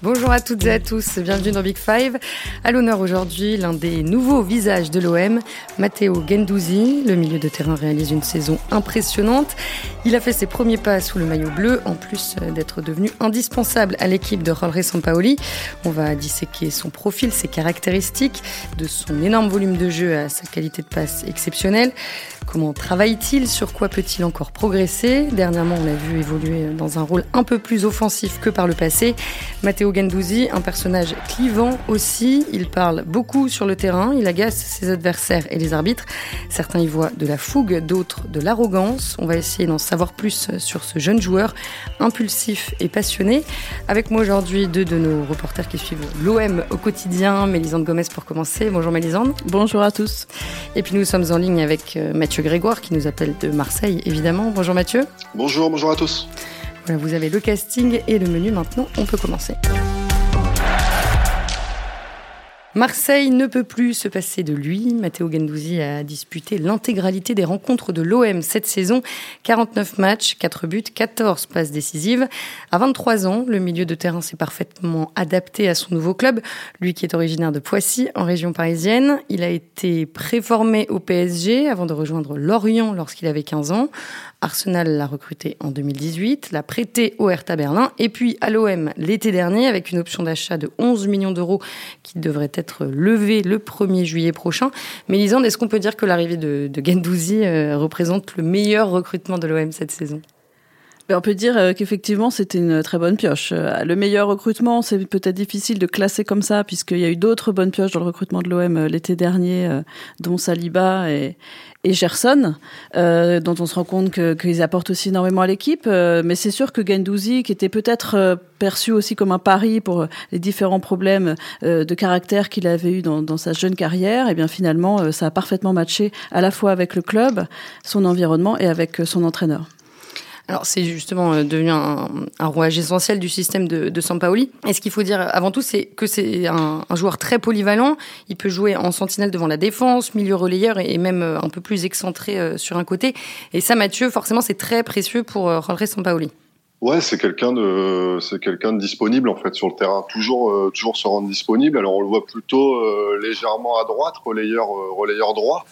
Bonjour à toutes et à tous, bienvenue dans Big Five. À l'honneur aujourd'hui, l'un des nouveaux visages de l'OM, Matteo Gendouzi. Le milieu de terrain réalise une saison impressionnante. Il a fait ses premiers pas sous le maillot bleu, en plus d'être devenu indispensable à l'équipe de Jorge Sampaoli. On va disséquer son profil, ses caractéristiques, de son énorme volume de jeu à sa qualité de passe exceptionnelle. Comment travaille-t-il? Sur quoi peut-il encore progresser? Dernièrement, on l'a vu évoluer dans un rôle un peu plus offensif que par le passé. Matteo Gendouzi, un personnage clivant aussi. Il parle beaucoup sur le terrain, il agace ses adversaires et les arbitres. Certains y voient de la fougue, d'autres de l'arrogance. On va essayer d'en savoir plus sur ce jeune joueur, impulsif et passionné. Avec moi aujourd'hui, deux de nos reporters qui suivent l'OM au quotidien. Mélisande Gomez pour commencer. Bonjour Mélisande. Bonjour à tous. Et puis nous sommes en ligne avec euh, Mathieu Grégoire qui nous appelle de Marseille, évidemment. Bonjour Mathieu. Bonjour, bonjour à tous. Voilà, vous avez le casting et le menu maintenant, on peut commencer. Marseille ne peut plus se passer de lui. Matteo Gendouzi a disputé l'intégralité des rencontres de l'OM cette saison. 49 matchs, 4 buts, 14 passes décisives. À 23 ans, le milieu de terrain s'est parfaitement adapté à son nouveau club. Lui qui est originaire de Poissy, en région parisienne. Il a été préformé au PSG avant de rejoindre Lorient lorsqu'il avait 15 ans. Arsenal l'a recruté en 2018, l'a prêté au Hertha Berlin et puis à l'OM l'été dernier avec une option d'achat de 11 millions d'euros qui devrait être levée le 1er juillet prochain. Mais Lisande, est-ce qu'on peut dire que l'arrivée de, de Gendouzi euh, représente le meilleur recrutement de l'OM cette saison? On peut dire euh, qu'effectivement, c'était une très bonne pioche. Euh, le meilleur recrutement, c'est peut-être difficile de classer comme ça, puisqu'il y a eu d'autres bonnes pioches dans le recrutement de l'OM l'été dernier, dont Saliba et, et Gerson, euh, dont on se rend compte qu'ils apportent aussi énormément à l'équipe. Euh, mais c'est sûr que Gendouzi, qui était peut-être euh, perçu aussi comme un pari pour les différents problèmes de caractère qu'il avait eu dans, dans, sa jeune carrière, et eh bien finalement, ça a parfaitement matché à la fois avec le club, son environnement et avec son entraîneur. Alors c'est justement euh, devenu un, un, rouage essentiel du système de, de Sampaoli. Et ce qu'il faut dire avant tout, c'est que c'est un, un, joueur très polyvalent. Il peut jouer en sentinelle devant la défense, milieu relayeur et même euh, un peu plus excentré euh, sur un côté. Et ça, Mathieu, forcément, c'est très précieux pour Jorge Sampaoli. Ouais, c'est quelqu'un de c'est quelqu'un de disponible en fait sur le terrain, toujours euh, toujours se rendre disponible. Alors on le voit plutôt euh, légèrement à droite, relayeur euh, relayeur droit.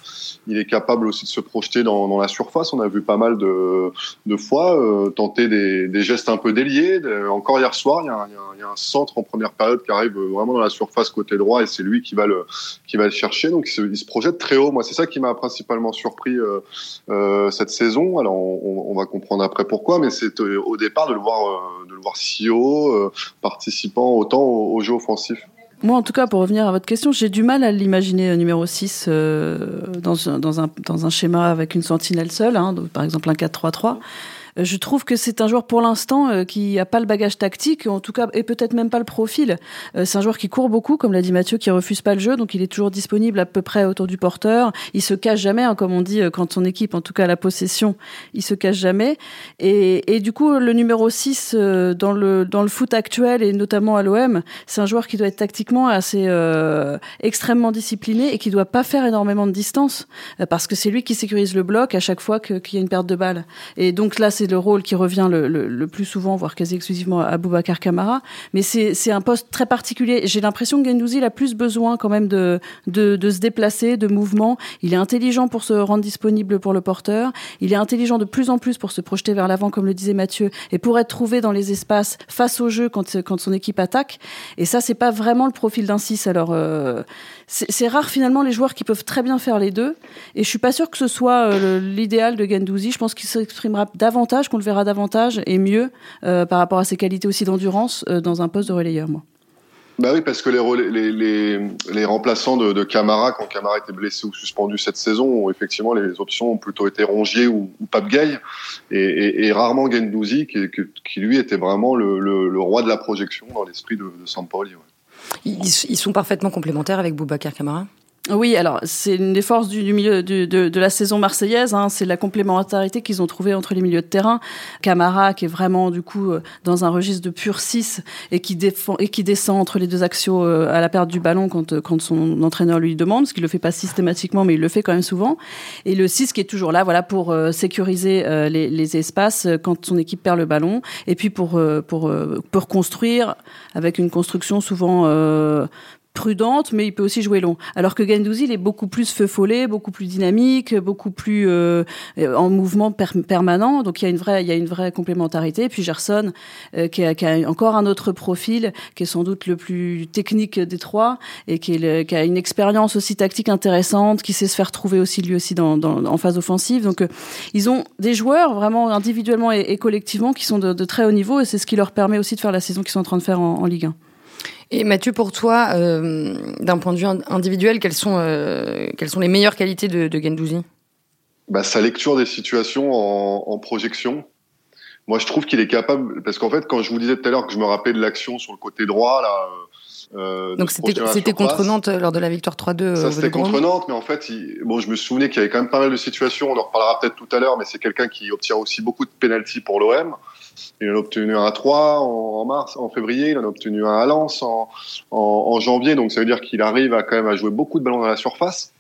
Il est capable aussi de se projeter dans, dans la surface. On a vu pas mal de de fois tenter des, des gestes un peu déliés. Encore hier soir, il y, a un, il y, a un, centre en première période qui arrive vraiment dans la surface côté droit et c'est lui qui va le qui va le chercher. Donc il se, il se projette très haut. Moi, c'est ça qui m'a principalement surpris cette saison. Alors on, on, va comprendre après pourquoi, mais c'est au départ de le voir, euh, de le voir si haut, euh, participant autant au, jeu offensif. Moi, en tout cas, pour revenir à votre question, j'ai du mal à l'imaginer euh, numéro 6 dans, un, dans, un, dans un schéma avec une sentinelle seule, hein, par exemple un 4-3-3. Euh, je trouve que c'est un joueur pour l'instant euh, qui a pas le bagage tactique, en tout cas, et peut-être même pas le profil. Euh, c'est un joueur qui court beaucoup, comme l'a dit Mathieu, qui refuse pas le jeu, donc il est toujours disponible à peu près autour du porteur. Il se cache jamais, hein, comme on dit, quand son équipe, en tout cas la possession, il se cache jamais. Et, et du coup, le numéro 6 dans le dans le foot actuel et notamment à l'OM, c'est un joueur qui doit être tactiquement assez euh, extrêmement discipliné et qui doit pas faire énormément de distance parce que c'est lui qui sécurise le bloc à chaque fois qu'il y a une perte de balle. Et donc là, c'est le rôle qui revient le, plus souvent, voire quasi exclusivement à Boubacar Camara. Mais c'est un poste très particulier. J'ai l'impression que Gendouzi a plus besoin quand même de, se déplacer, de mouvement. Il est intelligent pour se rendre disponible pour le porteur. Il est intelligent de plus en plus pour se projeter vers l'avant, comme le disait Mathieu, et pour être trouvé dans les espaces face au jeu quand, quand son équipe attaque. Et ça, c'est pas vraiment le profil d'un 6. Alors, euh, c'est rare finalement les joueurs qui peuvent très bien faire les deux. Et je suis pas sûr que ce soit euh, l'idéal de Gendouzi. Je pense qu'il s'exprimera davantage qu'on le verra davantage et mieux euh, par rapport à ses qualités aussi d'endurance euh, dans un poste de relayeur, moi. Bah oui, parce que les, les, les, les remplaçants de, de, Camara, quand Camara était blessé ou suspendu cette saison, effectivement, les options ont plutôt été Rongier ou, ou Pape Gay, et, et, et, rarement Gendouzi, qui, qui, lui était vraiment le, le, le, roi de la projection dans l'esprit de, de Sampoli. Ouais. Ils, ils, sont parfaitement complémentaires avec Boubacar Camara? Oui, alors c'est une des forces du, milieu de, de, la saison marseillaise, hein, c'est la complémentarité qu'ils ont trouvée entre les milieux de terrain. Camara qui est vraiment du coup euh, dans un registre de pur 6 et qui défend et qui descend entre les deux axiaux euh, à la perte du ballon quand euh, quand son entraîneur lui demande, ce qu'il le fait pas systématiquement, mais il le fait quand même souvent. Et le 6 qui est toujours là, voilà pour sécuriser les, les, espaces quand son équipe perd le ballon, et puis pour pour pour construire avec une construction souvent prudente, mais il peut aussi jouer long. Alors que Gendouzi, il est beaucoup plus feu follet, beaucoup plus dynamique, beaucoup plus euh, en mouvement permanent. Donc il y a une vraie, il y a une vraie complémentarité. Et puis Gerson, euh, qui, a, qui, a, encore un autre profil, qui est sans doute le plus technique des trois, et qui, est qui a une expérience aussi tactique intéressante, qui sait se faire trouver aussi lui aussi dans, dans en phase offensive. Donc euh, ils ont des joueurs vraiment individuellement et, collectivement qui sont de, de, très haut niveau, et c'est ce qui leur permet aussi de faire la saison qu'ils sont en train de faire en, en Ligue 1. Et Mathieu, pour toi, euh, d'un point de vue individuel, quelles sont, euh, quelles sont les meilleures qualités de, de Gendouzi? Bah, Sa lecture des situations en, en projection. Moi, je trouve qu'il est capable, parce qu'en fait, quand je vous disais tout à l'heure que je me rappelais de l'action sur le côté droit, là, euh, Donc c'était contre Nantes lors de la victoire 3-2. Ça c'était contre Nantes, mais en fait, il, bon, je me souvenais qu'il y avait quand même pas mal de situations. On en reparlera peut-être tout à l'heure, mais c'est quelqu'un qui obtient aussi beaucoup de pénalties pour l'OM. Il en a obtenu un à 3 en, mars, en février, il en a obtenu un à Lens en, en, janvier, donc ça veut dire qu'il arrive à quand même à jouer beaucoup de ballons dans la surface.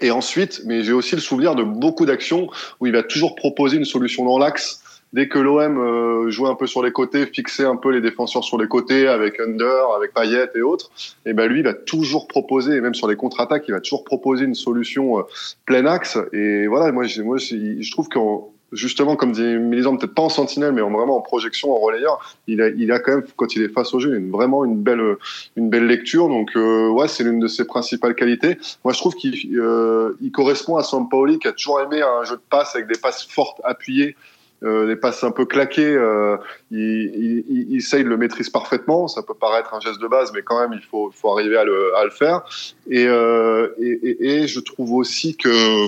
Et ensuite, mais j'ai aussi le souvenir de beaucoup d'actions où il va toujours proposer une solution dans l'axe. Dès que l'OM euh, jouait un peu sur les côtés, fixait un peu les défenseurs sur les côtés avec Under, avec Payet et autres, et ben lui il va toujours proposer, et même sur les contre-attaques, il va toujours proposer une solution euh, plein axe. Et voilà, moi, moi je trouve qu'en justement, comme dit Mélisande, peut-être pas en sentinelle, mais vraiment en projection, en relayeur, il a, il a quand même, quand il est face au jeu, il a vraiment une belle, une belle lecture. Donc, euh, ouais, c'est l'une de ses principales qualités. Moi, je trouve qu'il euh, il correspond à Sampaoli, qui a toujours aimé un jeu de passe avec des passes fortes, appuyées, euh, des passes un peu claquées. Euh, il, il, il, de le maîtrise parfaitement. Ça peut paraître un geste de base, mais quand même, il faut, il faut arriver à le, à le faire. Et, euh, et, et, et, je trouve aussi que,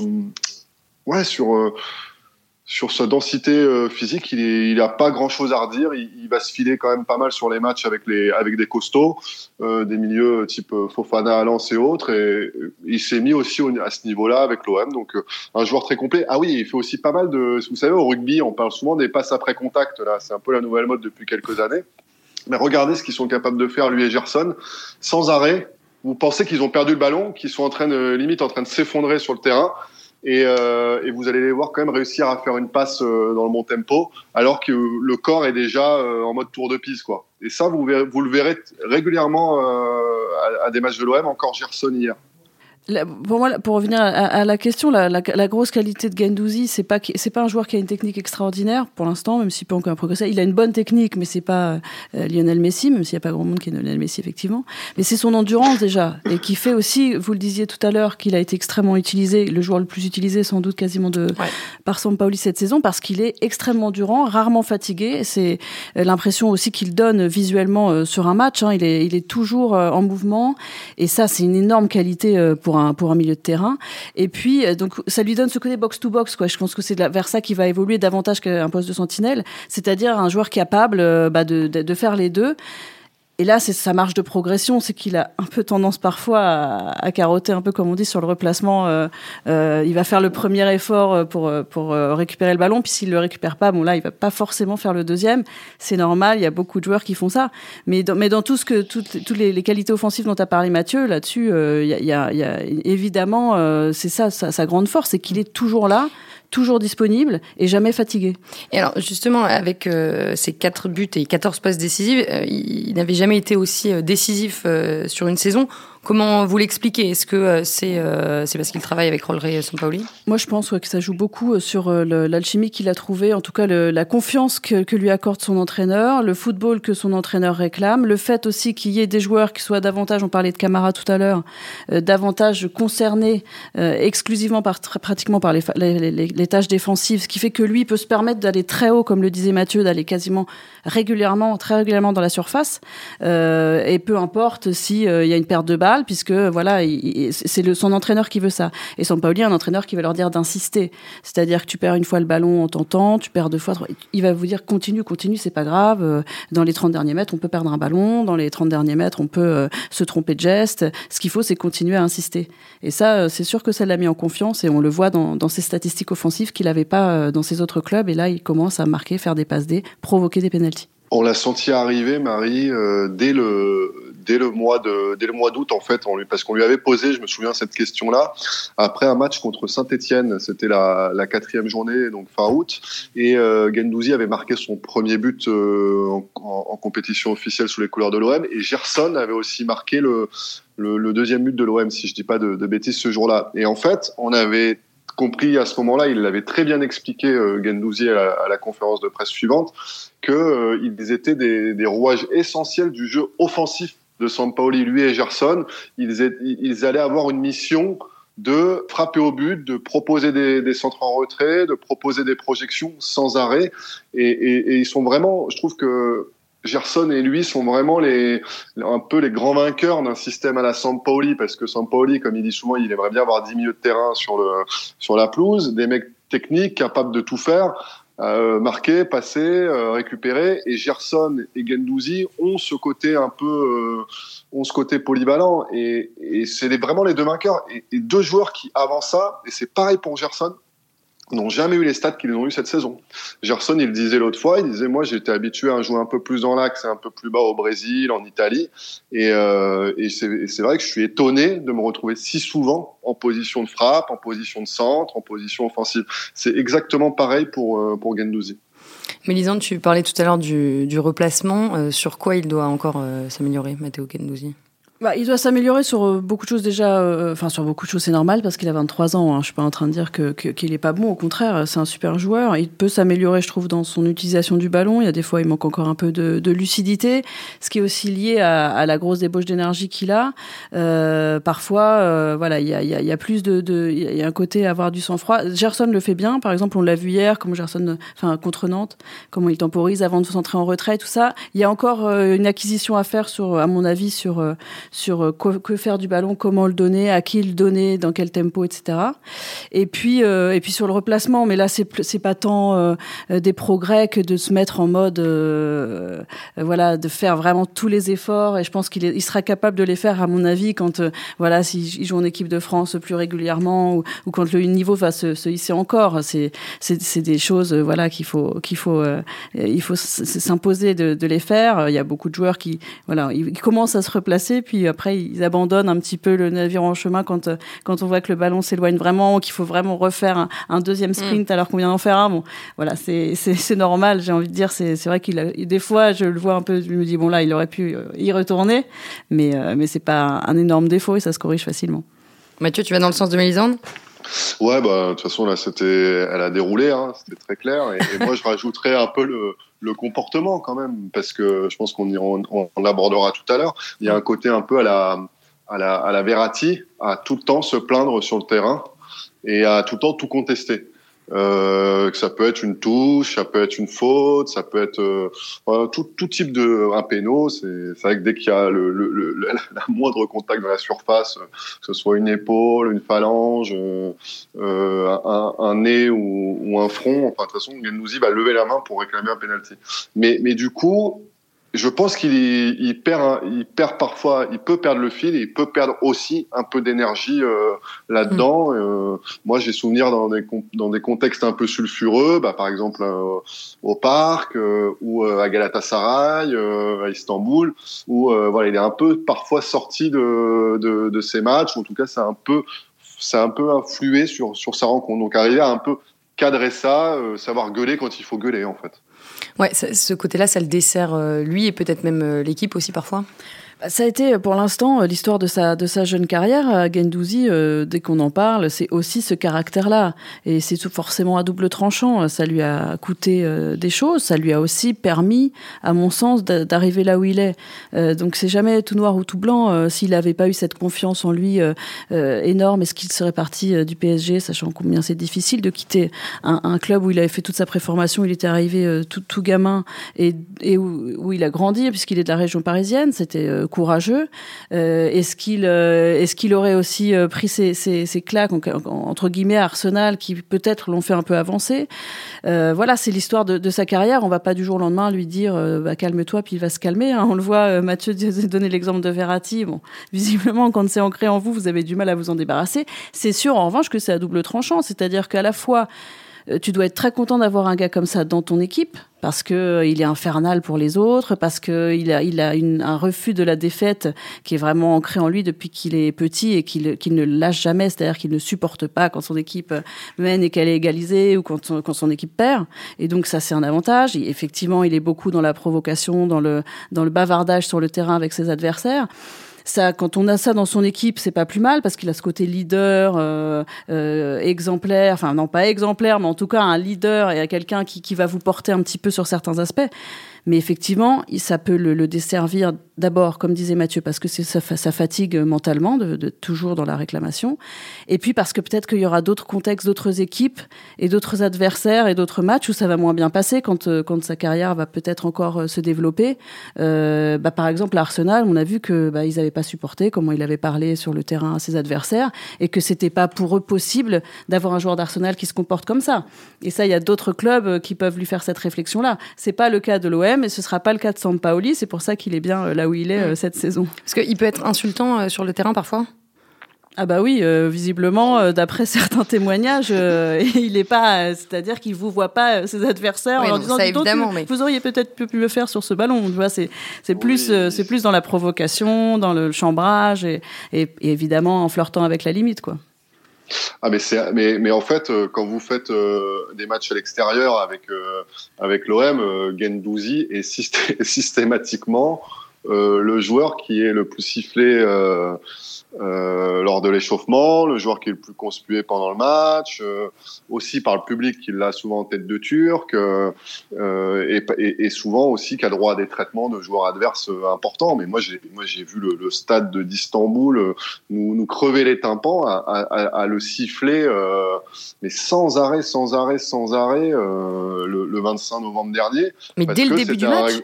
ouais, sur sur sa densité euh, physique, il n'a pas grand chose à redire. Il, il, va se filer quand même pas mal sur les matchs avec, les, avec des costauds, euh, des milieux type euh, Fofana, Lens et autres. Et il s'est mis aussi à ce niveau-là avec l'OM. Donc, un joueur très complet. Ah oui, il fait aussi pas mal de. Vous savez, au rugby, on parle souvent des passes après contact. Là, c'est un peu la nouvelle mode depuis quelques années. Mais regardez ce qu'ils sont capables de faire, lui et Gerson, sans arrêt. Vous pensez qu'ils ont perdu le ballon, qu'ils sont en train de, limite en train de s'effondrer sur le terrain et, euh, et, vous allez les voir quand même réussir à faire une passe euh, dans le bon tempo, alors que le corps est déjà euh, en mode tour de piste, quoi. Et ça, vous, vous le verrez régulièrement à, à, des matchs de l'OM, encore Gerson hier pour moi, pour revenir à, la question, la, la, la, grosse qualité de Gendouzi, c'est pas c'est pas un joueur qui a une technique extraordinaire pour l'instant, même s'il peut encore progresser. Il a une bonne technique, mais c'est pas euh, Lionel Messi, même s'il y a pas grand monde qui est Lionel Messi effectivement. Mais c'est son endurance déjà et qui fait aussi, vous le disiez tout à l'heure, qu'il a été extrêmement utilisé, le joueur le plus utilisé sans doute quasiment de ouais. par Sampaoli cette saison, parce qu'il est extrêmement endurant, rarement fatigué. C'est euh, l'impression aussi qu'il donne visuellement euh, sur un match. Hein. Il est il est toujours en mouvement et ça c'est une énorme qualité pour pour un milieu de terrain. Et puis euh, donc ça lui donne ce côté box to box quoi. Je pense que c'est vers ça qui va évoluer davantage qu'un poste de sentinelle, c'est-à-dire un joueur capable euh, bah, de, faire les deux. Et là, c'est sa marge de progression, c'est qu'il a un peu tendance parfois à, carotter un peu comme on dit sur le replacement. Euh, euh, il va faire le premier effort euh, pour récupérer le ballon, puis s'il le récupère pas, bon là, il va pas forcément faire le deuxième. C'est normal, il y a beaucoup de joueurs qui font ça. Mais dans, tout ce que toutes, les, qualités offensives dont as parlé Mathieu, là-dessus, il y, a, a, a, évidemment, c'est ça sa grande force, c'est qu'il est toujours là toujours disponible et jamais fatigué. Et alors justement, avec euh, ces quatre buts et 14 passes décisives, euh, il n'avait jamais été aussi euh, décisif euh, sur une saison. Comment vous l'expliquez? Est-ce que euh, c'est euh, c'est parce qu'il travaille avec Rolleray Sampaoli Moi, je pense que ça joue beaucoup euh, sur l'alchimie qu'il a trouvée, en tout cas le, la confiance que, que, lui accorde son entraîneur, le football que son entraîneur réclame, le fait aussi qu'il y ait des joueurs qui soient davantage, on parlait de Camara tout à l'heure, euh, davantage concernés euh, exclusivement par pratiquement par les, les, les, tâches défensives, ce qui fait que lui peut se permettre d'aller très haut, comme le disait Mathieu, d'aller quasiment régulièrement, très régulièrement dans la surface, et peu importe si il y a une perte de balle puisque voilà, c'est son entraîneur qui veut ça. Et Sampaoli, un entraîneur qui va leur dire d'insister. C'est-à-dire que tu perds une fois le ballon, on t'entend, tu perds deux fois, il va vous dire continue, continue, c'est pas grave. Euh, dans les 30 derniers mètres, on peut perdre un ballon. Dans les 30 derniers mètres, on peut euh, se tromper de geste. Ce qu'il faut, c'est continuer à insister. Et ça, euh, c'est sûr que ça l'a mis en confiance et on le voit dans, dans ses statistiques offensives qu'il n'avait pas dans ses autres clubs. Et là, il commence à marquer, faire des passes D, provoquer des pénalties. On l'a senti arriver, Marie, dès le dès le mois de dès le mois d'août en fait, parce qu'on lui avait posé, je me souviens cette question-là après un match contre Saint-Étienne, c'était la, quatrième journée donc fin août, et euh, Gendouzi avait marqué son premier but euh, en, compétition officielle sous les couleurs de l'OM, et Gerson avait aussi marqué le, deuxième but de l'OM, si je dis pas de, de bêtises ce jour-là. Et en fait, on avait compris à ce moment-là, il l'avait très bien expliqué euh, Gendouzi à la, conférence de presse suivante, qu'ils euh, étaient des rouages essentiels du jeu offensif de Sampaoli, lui et Gerson, ils, ils allaient avoir une mission de frapper au but, de proposer des, centres en retrait, de proposer des projections sans arrêt. Et, ils sont vraiment, je trouve que Gerson et lui sont vraiment les, un peu les grands vainqueurs d'un système à la Sampaoli, parce que Sampaoli, comme il dit souvent, il aimerait bien avoir 10 milieux de terrain sur, le, sur la pelouse, des mecs techniques capables de tout faire euh, marquer, passer, euh. Et Gerson et Gendouzi ont ce côté un peu, euh, ont ce côté polyvalent. Et, et c'est vraiment les deux vainqueurs. Et, deux joueurs qui avancent ça. Et c'est pareil pour Gerson n'ont jamais eu les stats qu'ils ont eu cette saison. Gerson, il disait l'autre fois, il disait moi j'étais habitué à jouer un peu plus dans l'axe un peu plus bas au Brésil, en Italie, et, euh, et c'est vrai que je suis étonné de me retrouver si souvent en position de frappe, en position de centre, en position offensive. C'est exactement pareil pour euh, pour Gendouzi. Mélisande, tu parlais tout à l'heure du, du, replacement. Euh, sur quoi il doit encore euh, s'améliorer, Matteo Gendouzi? Bah, il doit s'améliorer sur euh, beaucoup de choses déjà. Euh, enfin, sur beaucoup de choses, c'est normal parce qu'il a 23 ans. Hein. Je suis pas en train de dire que qu'il est pas bon. Au contraire, c'est un super joueur. Il peut s'améliorer, je trouve, dans son utilisation du ballon. Il y a des fois, il manque encore un peu de, de lucidité, ce qui est aussi lié à, à la grosse débauche d'énergie qu'il a. Euh, parfois, euh, voilà, il y a, y, a, y a plus de, de, il y a un côté à avoir du sang-froid. Gerson le fait bien. Par exemple, on l'a vu hier, comme Gerson, enfin contre Nantes, comment il temporise avant de s'entrer en retrait, tout ça. Il y a encore une acquisition à faire sur, à mon avis, sur sur euh, que faire du ballon, comment le donner, à qui le donner, dans quel tempo, etc. Et puis euh, et puis sur le replacement, mais là c'est c'est pas tant euh, des progrès que de se mettre en mode voilà de faire vraiment tous les efforts. Et je pense qu'il il sera capable de les faire à mon avis quand voilà s'il joue en équipe de France plus régulièrement ou, ou quand le niveau va se, se hisser encore. C'est c'est des choses voilà qu'il faut qu'il faut il faut s'imposer de, de les faire. Il y a beaucoup de joueurs qui voilà ils commencent à se replacer puis après ils abandonnent un petit peu le navire en chemin quand euh, quand on voit que le ballon s'éloigne vraiment, qu'il faut vraiment refaire un, deuxième mm. sprint alors qu'on vient d'en faire un. Bon, voilà, c'est c'est normal. J'ai envie de dire, c'est c'est vrai qu'il a des fois je le vois un peu, je me dis bon là il aurait pu euh, y retourner, mais euh, mais c'est pas un énorme défaut et ça se corrige facilement. Mathieu, tu vas dans le sens de Mélisande? Ouais, bah, de toute façon, là, c'était, elle a déroulé, hein, c'était très clair. Et, et moi, je rajouterais un peu le, le comportement quand même, parce que je pense qu'on on, on l'abordera tout à l'heure. Il y a un côté un peu à la, à la, à la Verratti, à tout le temps se plaindre sur le terrain et à tout le temps tout contester. Euh, ça peut être une touche, ça peut être une faute, ça peut être euh, tout, tout, type de un péno. C'est vrai que dès qu'il y a le, le, le, la moindre contact dans la surface, que ce soit une épaule, une phalange, euh, un, un, nez ou, ou, un front, enfin de toute façon, Gendouzi va lever la main pour réclamer un penalty. Mais, mais du coup, je pense qu'il il perd, il perd parfois, il peut perdre le fil et il peut perdre aussi un peu d'énergie euh, là-dedans. Mm. Euh, moi, j'ai souvenir dans des, dans des contextes un peu sulfureux, bah, par exemple euh, au parc euh, ou euh, à Galatasaray, à Istanbul, où voilà, il est un peu parfois sorti de, de, de ses matchs. En tout cas, ça a un peu, ça a un peu influé sur, sur sa rencontre. Donc, arriver à un peu cadrer ça, savoir gueuler quand il faut gueuler, en fait. Ouais, ce côté-là, ça le dessert euh, lui et peut-être même euh, l'équipe aussi parfois. Bah, ça a été pour l'instant euh, l'histoire de sa, de sa jeune carrière. Euh, Gendouzi, euh, dès qu'on en parle, c'est aussi ce caractère-là. Et c'est forcément à double tranchant. Ça lui a coûté des choses. Ça lui a aussi permis, à mon sens, d'arriver là où il est. donc c'est jamais tout noir ou tout blanc. S'il n'avait pas eu cette confiance en lui énorme, est-ce qu'il serait parti du PSG, sachant combien c'est difficile de quitter un, club où il avait fait toute sa préformation. Il était arrivé tout, tout gamin et, et où, où, il a grandi, puisqu'il est de la région parisienne. C'était courageux Est-ce qu'il est-ce qu'il aurait aussi pris ses, ses, ses claques entre guillemets à Arsenal qui peut-être l'ont fait un peu avancer? Voilà, c'est l'histoire de, sa carrière. On va pas du jour au lendemain lui dire bah, calme-toi puis il va se calmer. Hein. On le voit. Mathieu donné l'exemple de Verratti. Bon, visiblement quand c'est ancré en vous, vous avez du mal à vous en débarrasser. C'est sûr en revanche que c'est à double tranchant, c'est-à-dire qu'à la fois euh, tu dois être très content d'avoir un gars comme ça dans ton équipe parce que euh, il est infernal pour les autres, parce que il a, il a une, un refus de la défaite qui est vraiment ancré en lui depuis qu'il est petit et qu'il qu'il ne lâche jamais, c'est-à-dire qu'il ne supporte pas quand son équipe mène et qu'elle est égalisée ou quand son, quand son équipe perd. Et donc ça c'est un avantage. effectivement, il est beaucoup dans la provocation, dans le dans le bavardage sur le terrain avec ses adversaires ça, quand on a ça dans son équipe, c'est pas plus mal parce qu'il a ce côté leader, euh, euh, exemplaire, enfin non pas exemplaire, mais en tout cas un leader et quelqu'un qui, qui va vous porter un petit peu sur certains aspects. Mais effectivement, ça peut le, le desservir d'abord, comme disait Mathieu, parce que ça, fatigue mentalement de, toujours dans la réclamation, et puis parce que peut-être qu'il y aura d'autres contextes, d'autres équipes et d'autres adversaires et d'autres matchs où ça va moins bien passer quand, euh, sa carrière va peut-être encore euh, se développer. Euh, bah, par exemple, Arsenal, on a vu que bah, ils n'avaient pas supporté comment il avait parlé sur le terrain à ses adversaires et que c'était pas pour eux possible d'avoir un joueur d'Arsenal qui se comporte comme ça. Et ça, il y a d'autres clubs qui peuvent lui faire cette réflexion-là. C'est pas le cas de l'OM et ce sera pas le cas de Sampaoli. C'est pour ça qu'il est bien là où il est euh, cette saison. Parce qu'il peut être insultant euh, sur le terrain parfois? Ah bah oui, euh, visiblement, d'après certains témoignages, il est pas, c'est-à-dire qu'il vous voit pas ses adversaires en disant ça, évidemment, mais... vous auriez peut-être pu le faire sur ce ballon. Tu vois, c'est c'est plus c'est plus dans la provocation, dans le chambrage et, et, évidemment en flirtant avec la limite quoi. Ah mais c'est mais mais en fait quand vous faites des matchs à l'extérieur avec avec l'OM, Gendouzi est systématiquement euh, le joueur qui est le plus sifflé euh, euh, lors de l'échauffement, le joueur qui est le plus conspué pendant le match, euh, aussi par le public qui l'a souvent en tête de turc, euh, et, et, et, souvent aussi qui a droit à des traitements de joueurs adverses importants. Mais moi, j'ai moi j'ai vu le, le, stade d'Istanbul nous, nous crever les tympans à, à, à le siffler, mais sans arrêt, sans arrêt, sans arrêt, le, le, 25 novembre dernier. Mais dès le début du match.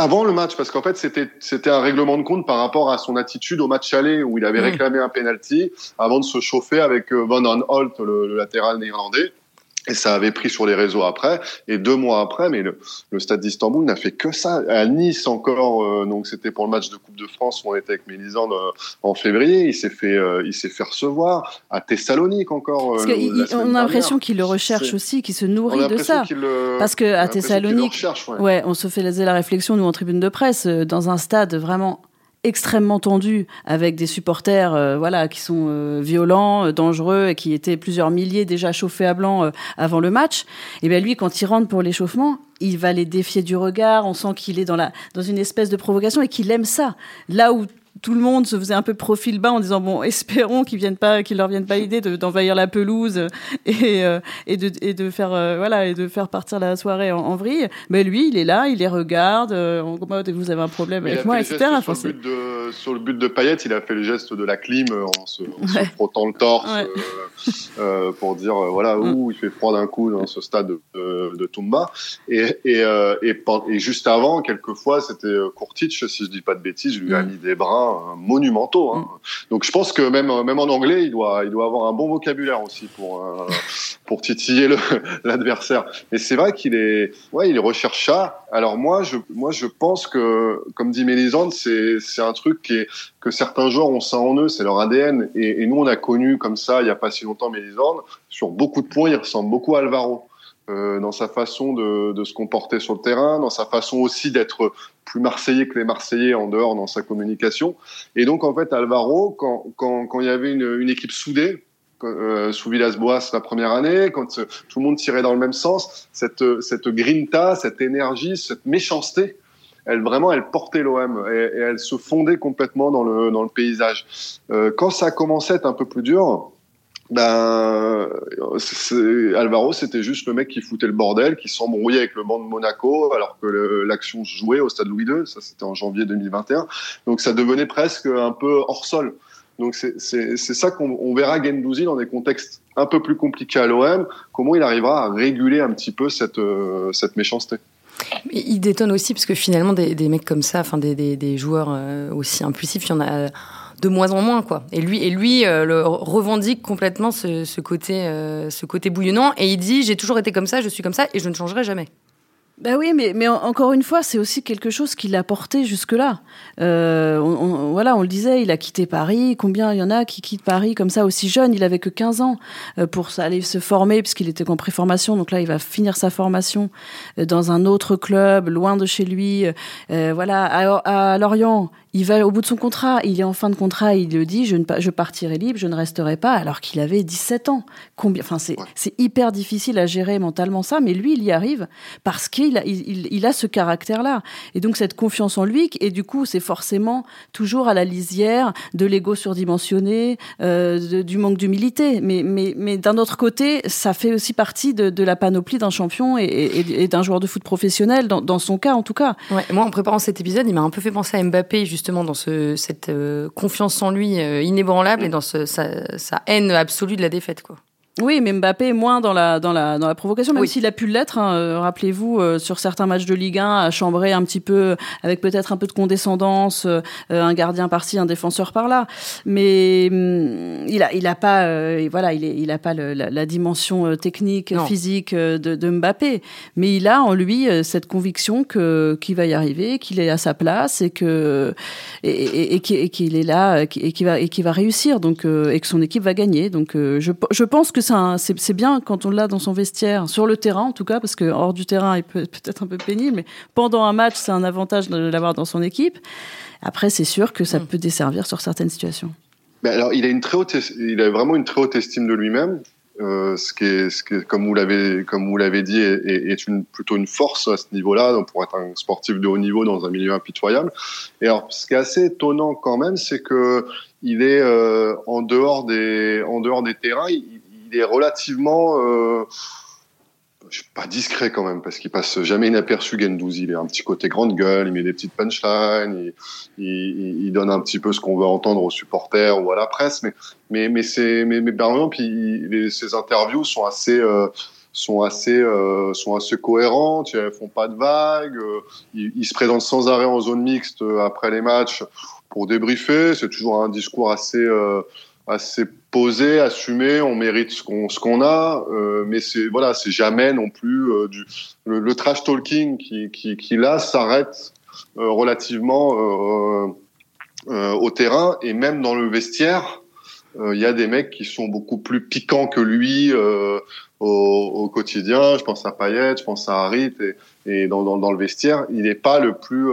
Avant le match, parce qu'en fait, c'était c'était un règlement de compte par rapport à son attitude au match aller où il avait mmh. réclamé un penalty avant de se chauffer avec euh, Van Holt, le, le latéral néerlandais. Et ça avait pris sur les réseaux après. Et deux mois après, mais le, le stade d'Istanbul n'a fait que ça. À Nice encore, euh, donc c'était pour le match de Coupe de France où on était avec Mélisande euh, en février. Il s'est fait, euh, il s'est fait recevoir. À Thessalonique encore. Parce que on a l'impression qu'il le recherche aussi, qu'il se nourrit de ça. Parce que à Thessalonique, ouais. ouais. on se fait la réflexion nous en tribune de presse dans un stade vraiment extrêmement tendu avec des supporters euh, voilà qui sont euh, violents, euh, dangereux et qui étaient plusieurs milliers déjà chauffés à blanc avant le match. Et bien lui quand il rentre pour l'échauffement, il va les défier du regard, on sent qu'il est dans la dans une espèce de provocation et qu'il aime ça. Là où tout le monde se faisait un peu profil bas en disant bon espérons qu'ils viennent pas qu'ils leur viennent pas l'idée d'envahir la pelouse et euh, et de et de faire euh, voilà et de faire partir la soirée en, en, vrille mais lui il est là il les regarde euh, en mode vous avez un problème avec moi etc sur, le but de, sur le but de Payet il a fait le geste de la clim en se, en se frottant le torse ouais. pour dire voilà mm. où il fait froid d'un coup dans ce stade de, de Tumba et et, et, et juste avant quelquefois c'était Kurtic si je dis pas de bêtises je lui ai mm. mis des bras monumentaux. Hein. Mm. Donc je pense que même même en anglais, il doit il doit avoir un bon vocabulaire aussi pour euh, pour titiller l'adversaire. Mais c'est vrai qu'il est ouais il recherche ça. Alors moi je moi je pense que comme dit Mélisande, c'est c'est un truc qui est que certains joueurs ont ça en eux, c'est leur ADN. Et, et, nous on a connu comme ça il y a pas si longtemps Mélisande. Sur beaucoup de points, il ressemble beaucoup à Alvaro. Euh, dans sa façon de, se comporter sur le terrain, dans sa façon aussi d'être plus marseillais que les Marseillais en dehors dans sa communication. Et donc en fait Alvaro, quand, il y avait une, équipe soudée, euh, sous Villas-Boas la première année, quand euh, tout le monde tirait dans le même sens, cette, cette grinta, cette énergie, cette méchanceté, elle vraiment, elle portait l'OM et, elle se fondait complètement dans le, dans le paysage. Quand ça commençait à être un peu plus dur, ben, Alvaro, c'était juste le mec qui foutait le bordel, qui s'embrouillait avec le banc de Monaco, alors que l'action se jouait au stade Louis II. Ça, c'était en janvier 2021. Donc, ça devenait presque un peu hors sol. Donc, c'est ça qu'on verra Gendouzi dans des contextes un peu plus compliqués à l'OM, comment il arrivera à réguler un petit peu cette, euh, cette méchanceté. il détonne aussi parce que finalement des, mecs comme ça, enfin des, des, joueurs euh, aussi impulsifs, il y en a de moins en moins quoi. Et lui et lui euh, le revendique complètement ce, ce côté euh, ce côté bouillonnant et il dit j'ai toujours été comme ça, je suis comme ça et je ne changerai jamais. Ben oui, mais, mais encore une fois, c'est aussi quelque chose qu'il a porté jusque-là. Euh, on, voilà, on le disait, il a quitté Paris. Combien il y en a qui quittent Paris comme ça aussi jeune? Il avait que 15 ans euh, pour aller se former, puisqu'il était en préformation. Donc là, il va finir sa formation euh, dans un autre club, loin de chez lui. Euh, voilà, à, à Lorient, il va au bout de son contrat, il est en fin de contrat, il le dit, je, ne, je partirai libre, je ne resterai pas, alors qu'il avait 17 ans. Combien, enfin, c'est, c'est hyper difficile à gérer mentalement ça, mais lui, il y arrive parce qu'il il, a ce caractère-là. Et donc, cette confiance en lui, et du coup, c'est forcément toujours à la lisière de l'ego surdimensionné, euh, du manque d'humilité. Mais, mais, mais d'un autre côté, ça fait aussi partie de, la panoplie d'un champion et, d'un joueur de foot professionnel, dans, son cas en tout cas. Moi, en préparant cet épisode, il m'a un peu fait penser à Mbappé, justement dans ce, cette euh, confiance en lui euh, inébranlable et dans sa, sa, haine absolue de la défaite. Quoi. Oui, mais Mbappé moins dans la dans la dans la provocation, même s'il a pu l'être. Hein, euh, rappelez-vous euh, sur certains matchs de Ligue 1, à chambrer un petit peu avec peut-être un peu de condescendance, euh, un gardien par-ci, un défenseur par-là. Mais hum, il a il a pas voilà il est, il a pas le, la, la, dimension technique physique de, de, Mbappé, mais il a en lui cette conviction que qu'il va y arriver, qu'il est à sa place et que et, et, et qu'il est là et qu'il va et qu'il va réussir donc et que son équipe va gagner. Donc je je pense que c'est bien quand on l'a dans son vestiaire, sur le terrain en tout cas, parce que hors du terrain, il peut peut-être un peu pénible, mais pendant un match, c'est un avantage de l'avoir dans son équipe. Après, c'est sûr que ça mm. peut desservir sur certaines situations. Mais alors, il a une très haute, il a vraiment une très haute estime de lui-même. Euh, ce, qui est, ce qui est, comme vous l'avez, comme vous l'avez dit, est, est, une, plutôt une force à ce niveau-là, pour être un sportif de haut niveau dans un milieu impitoyable. Et alors, ce qui est assez étonnant quand même, c'est que il est euh, en dehors des, en dehors des terrains, il, il est relativement euh, pas discret quand même parce qu'il passe jamais inaperçu Gendouzi. Il a un petit côté grande gueule, il met des petites punchlines, il, donne un petit peu ce qu'on veut entendre aux supporters ou à la presse. Mais mais mais c'est mais, mais par exemple, il, ses interviews sont assez euh, sont assez euh, sont assez cohérentes. Ils font pas de vagues. Euh, il, se présente sans arrêt en zone mixte après les matchs pour débriefer. C'est toujours un discours assez assez posé, assumé, on mérite ce qu'on ce qu'on a, euh, mais c'est voilà, c'est jamais non plus euh, du le, trash talking qui qui, qui là s'arrête euh, relativement euh, euh, au terrain et même dans le vestiaire, il y a des mecs qui sont beaucoup plus piquants que lui au, au, quotidien. Je pense à Payet, je pense à Harit et, et dans, dans, dans le vestiaire, il n'est pas le plus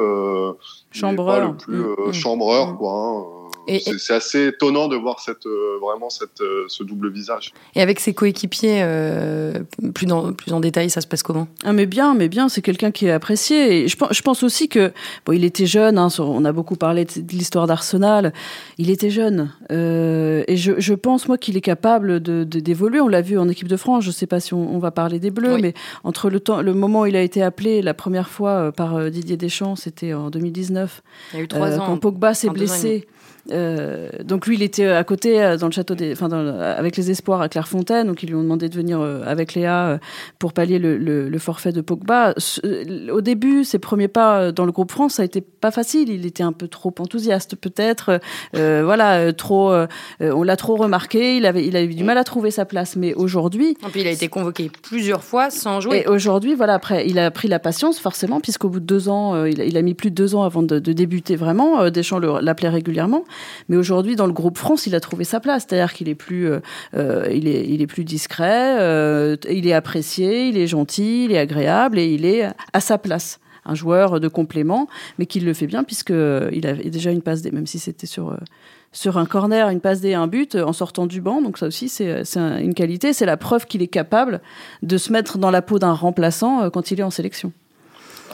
chambreur, le plus mmh, mmh. chambreur mmh. quoi. Hein, c'est assez étonnant de voir cette, euh, vraiment cette, euh, ce double visage. Et avec ses coéquipiers, euh, plus, dans, plus en détail, ça se passe comment? Ah Mais bien, mais bien, c'est quelqu'un qui est apprécié. Et je, je pense aussi que, bon, il était jeune, hein, on a beaucoup parlé de, l'histoire d'Arsenal, il était jeune. Euh, et je, je, pense, moi, qu'il est capable d'évoluer. De, on l'a vu en équipe de France, je ne sais pas si on, on, va parler des Bleus, mais entre le, temps, le moment où il a été appelé la première fois par Didier Deschamps, c'était en 2019. Il y a eu trois ans. Quand Pogba s'est blessé. Euh, donc lui, il était à côté euh, dans le château des, enfin avec les espoirs à Clairefontaine, donc ils lui ont demandé de venir euh, avec Léa pour pallier le, le, le, forfait de Pogba. Au début, ses premiers pas dans le groupe France, ça a été pas facile. Il était un peu trop enthousiaste, peut-être. Euh, voilà, trop. on l'a trop remarqué. Il avait, il a eu du mal à trouver sa place. Mais aujourd'hui, puis il a été convoqué plusieurs fois sans jouer. Et aujourd'hui, voilà, après, il a pris la patience forcément, puisqu'au bout de deux ans, il a, il, a, mis plus de deux ans avant de, de débuter vraiment. Deschamps l'appelait régulièrement. Mais aujourd'hui, dans le groupe France, il a trouvé sa place. C'est-à-dire qu'il est plus, euh, euh, il est, il est plus discret, euh, il est apprécié, il est gentil, il est agréable et il est à sa place un joueur de complément, mais qui le fait bien puisque il avait déjà une passe D, même si c'était sur sur un corner, une passe D, un but en sortant du banc. Donc ça aussi c'est une qualité, c'est la preuve qu'il est capable de se mettre dans la peau d'un remplaçant quand il est en sélection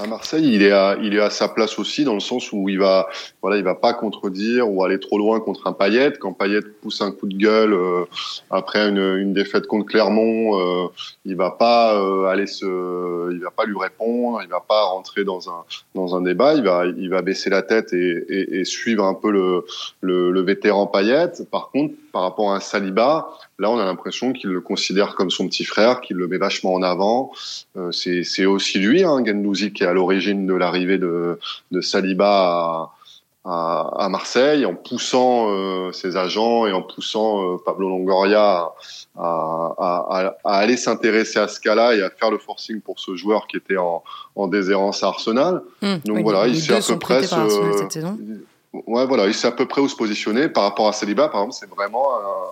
à Marseille, il est à, il est à sa place aussi dans le sens où il va, voilà, il va pas contredire ou aller trop loin contre un Payet. Quand Payet pousse un coup de gueule euh, après une, une, défaite contre Clermont, euh, il va pas euh, aller se, il va pas lui répondre, il va pas rentrer dans un dans un débat. Il va, il va baisser la tête et, et, et suivre un peu le, le, le vétéran Payet. Par contre, par rapport à un Saliba, là, on a l'impression qu'il le considère comme son petit frère, qu'il le met vachement en avant. Euh, c'est aussi lui, hein, Gendouzi, qui est à l'origine de l'arrivée de, de Saliba à, à, Marseille, en poussant euh, ses agents et en poussant euh, Pablo Longoria à, aller s'intéresser à ce cas-là et à faire le forcing pour ce joueur qui était en, en déshérence à Arsenal. Hum, Donc oui, voilà, il sait à peu près ce-. Ouais, voilà, il sait à peu près où se positionner. Par rapport à Saliba, par exemple, c'est vraiment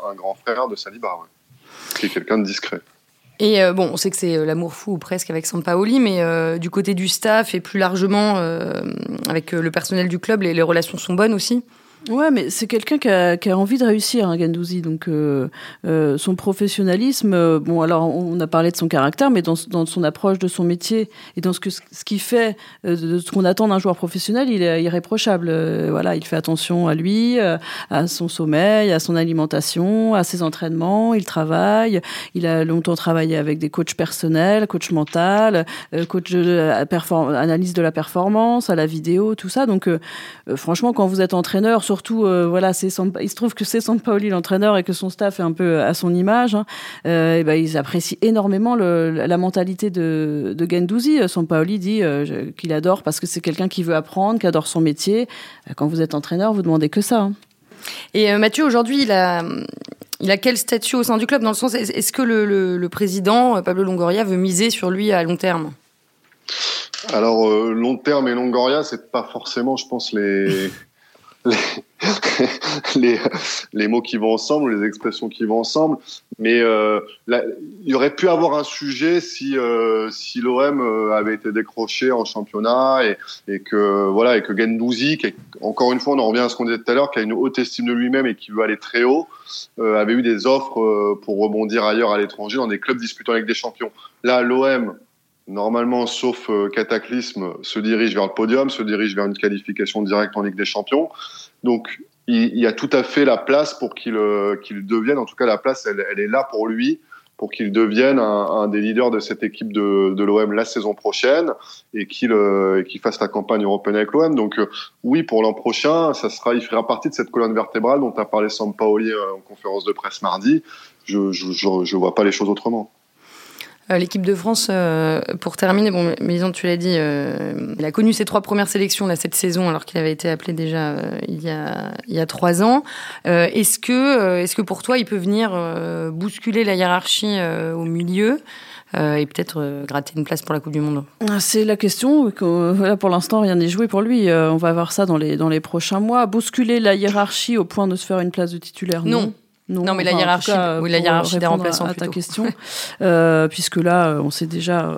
un, grand frère de Saliba, ouais. qui est quelqu'un de discret. Et euh, bon, on sait que c'est euh, l'amour fou presque avec Sampaoli, mais euh, du côté du staff et plus largement avec le personnel du club, les relations sont bonnes aussi. Ouais, mais c'est quelqu'un qui a, envie de réussir, hein, Gendouzi. Donc, euh, euh, son professionnalisme, euh, bon, alors on a parlé de son caractère, mais dans, son approche de son métier et dans ce que ce qu'il fait, de ce qu'on attend d'un joueur professionnel, il est irréprochable. Voilà, il fait attention à lui, à son sommeil, à son alimentation, à ses entraînements. Il travaille. Il a longtemps travaillé avec des coachs personnels, coach mental, coach de la analyse de la performance, à la vidéo, tout ça. Donc, franchement, quand vous êtes entraîneur, surtout, euh, voilà, c'est il se trouve que c'est Sampaoli l'entraîneur et que son staff est un peu à son image. Hein, euh, et ben, ils apprécient énormément le, la mentalité de, de Gendouzi. Euh, Sampaoli dit euh, qu'il adore parce que c'est quelqu'un qui veut apprendre, qui adore son métier. Quand vous êtes entraîneur, vous demandez que ça. hein. Et euh, Mathieu, aujourd'hui, il a, il a quel statut au sein du club? Dans le sens, est- est-ce que le, le- le président, Pablo Longoria, veut miser sur lui à long terme? Alors, euh, long terme et Longoria, c'est pas forcément, je pense, les, les, les, mots qui vont ensemble, les expressions qui vont ensemble. Mais euh, il y aurait pu avoir un sujet si, euh, si l'OM euh, avait été décroché en championnat et, et que voilà et que Gendouzi, qui est- encore une fois, on en revient à ce qu'on disait tout à l'heure, qui a une haute estime de lui-même et qui veut aller très haut, euh, avait eu des offres euh, pour rebondir ailleurs à l'étranger dans des clubs disputant avec des champions. Là, l'OM normalement, sauf euh, cataclysme, se dirige vers le podium, se dirige vers une qualification directe en Ligue des Champions. Donc, il, y a tout à fait la place pour qu'il euh, devienne, en tout cas, la place, elle, est là pour lui, pour qu'il devienne un, des leaders de cette équipe de, de l'OM la saison prochaine et qu'il euh, fasse la campagne européenne avec l'OM. Donc, euh, oui, pour l'an prochain, ça sera, il fera partie de cette colonne vertébrale dont a parlé Sampaoli euh, en conférence de presse mardi. Je je vois pas les choses autrement. Euh, L'équipe de France, euh, pour terminer, bon, Maison, tu l'as dit, euh, il a connu ses trois premières sélections là, cette saison, alors qu'il avait été appelé déjà euh, il, y a, il y a trois ans. Euh, est-ce que, euh, est-ce que pour toi, il peut venir euh, bousculer la hiérarchie euh, au milieu euh, et peut-être euh, gratter une place pour la Coupe du Monde? Ah, C'est la question. que, euh, Voilà, pour l'instant, rien n'est joué pour lui. Euh, on va voir ça dans les, dans les prochains mois. Bousculer la hiérarchie au point de se faire une place de titulaire? Non. Non, mais la hiérarchie- oui, la hiérarchie des remplaçants À, à ta question, Euh, puisque là, euh, on sait déjà.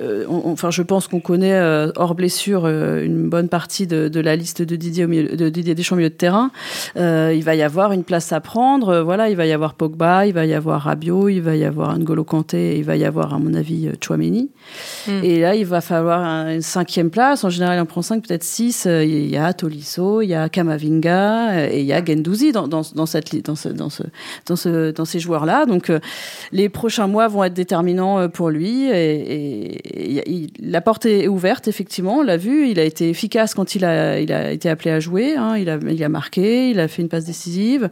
euh, on- enfin, je pense qu'on connaît euh, hors blessure euh, une bonne partie de, de la liste de Didier, au milieu, de Didier Deschamps au milieu de terrain. Il va y avoir une place à prendre. Voilà, il va y avoir Pogba, il va y avoir Rabiot, il va y avoir N'Golo Kanté, il va y avoir, à mon avis, Chouameni. Mm. Et là, il va falloir un- une cinquième place. En général, en prend cinq, peut-être six. Il y a Tolisso, il y a Kamavinga et il y a Gendouzi dans, dans, dans cette dans ce dans ce dans ce dans ces joueurs-là. Donc, euh, les prochains mois vont être déterminants euh, pour lui. Et, la porte est ouverte, effectivement. On l'a vu. Il a été efficace quand il a été appelé à jouer. hein. Il a marqué. Il a fait une passe décisive.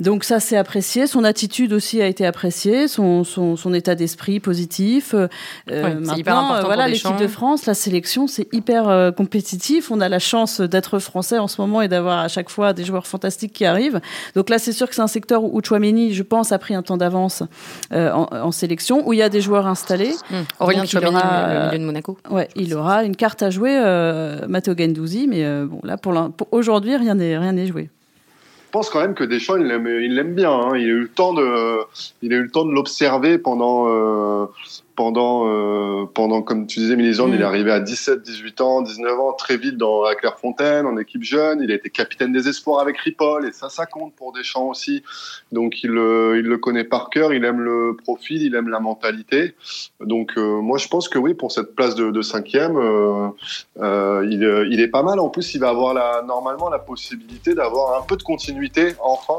Donc ça, c'est apprécié. Son attitude aussi a été appréciée, son, son, son état d'esprit positif. Euh, Ouais, maintenant, euh, voilà, l'équipe de France, la sélection, c'est hyper euh, compétitif. On a la chance d'être français en ce moment et d'avoir à chaque fois des joueurs fantastiques qui arrivent. Donc là, c'est sûr que c'est un secteur où Chouameni, je pense, a pris un temps d'avance euh, en, en sélection, où il y a des joueurs installés. Hum. Aurélien Tchouameni, aura, le euh, milieu de Monaco. Ouais, il aura une carte à jouer, euh, Matteo Gendouzi, mais euh, bon, là, pour, pour aujourd'hui, rien n'est rien n'est joué. Je pense quand même que Deschamps, il l'aime, il l'aime bien. hein. Il a eu le temps de, il a eu le temps de l'observer pendant, euh, pendant, euh, pendant, comme tu disais, Mélisande, Mm. il est arrivé à 17, 18 ans, 19 ans, très vite dans à Clairefontaine, en équipe jeune. Il a été capitaine des espoirs avec Ripoll, et ça, ça compte pour Deschamps aussi. Donc, il, le- il le connaît par cœur, il aime le profil, il aime la mentalité. Donc, euh, moi, je pense que oui, pour cette place de, de cinquième, euh, euh, il, euh, il est pas mal. En plus, il va avoir la, normalement la possibilité d'avoir un peu de continuité, enfin,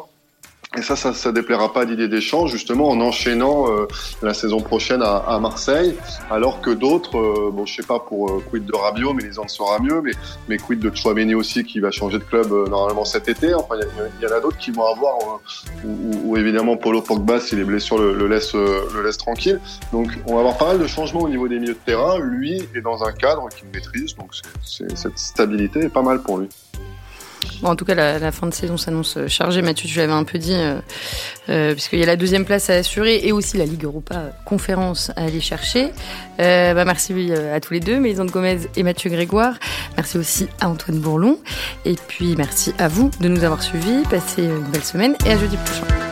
Et ça, ça, ça déplaira pas à Didier Deschamps, justement, en enchaînant euh, la saison prochaine à, à, Marseille, alors que d'autres, euh, bon, je sais pas pour euh, quid de Rabiot, mais les en saura mieux, mais, mais quid de Chouameni aussi, qui va changer de club normalement cet été. Enfin, il y, en a d'autres qui vont avoir, ou, évidemment Paulo Pogba, si les blessures le, le laissent le laisse tranquille. Donc, on va avoir pas mal de changements au niveau des milieux de terrain. Lui est dans un cadre qu'il maîtrise, donc cette stabilité est pas mal pour lui. En tout cas, la, fin de saison s'annonce euh, chargée. Mathieu, tu l'avais un peu dit, euh, euh, puisqu'il y a la deuxième place à assurer et aussi la Ligue Europa conférence à aller chercher. Bah, merci à tous les deux, Mélisande Gomez et Mathieu Grégoire. Merci aussi à Antoine Bourlon. Et puis, merci à vous de nous avoir suivis. Passez une belle semaine et à jeudi prochain.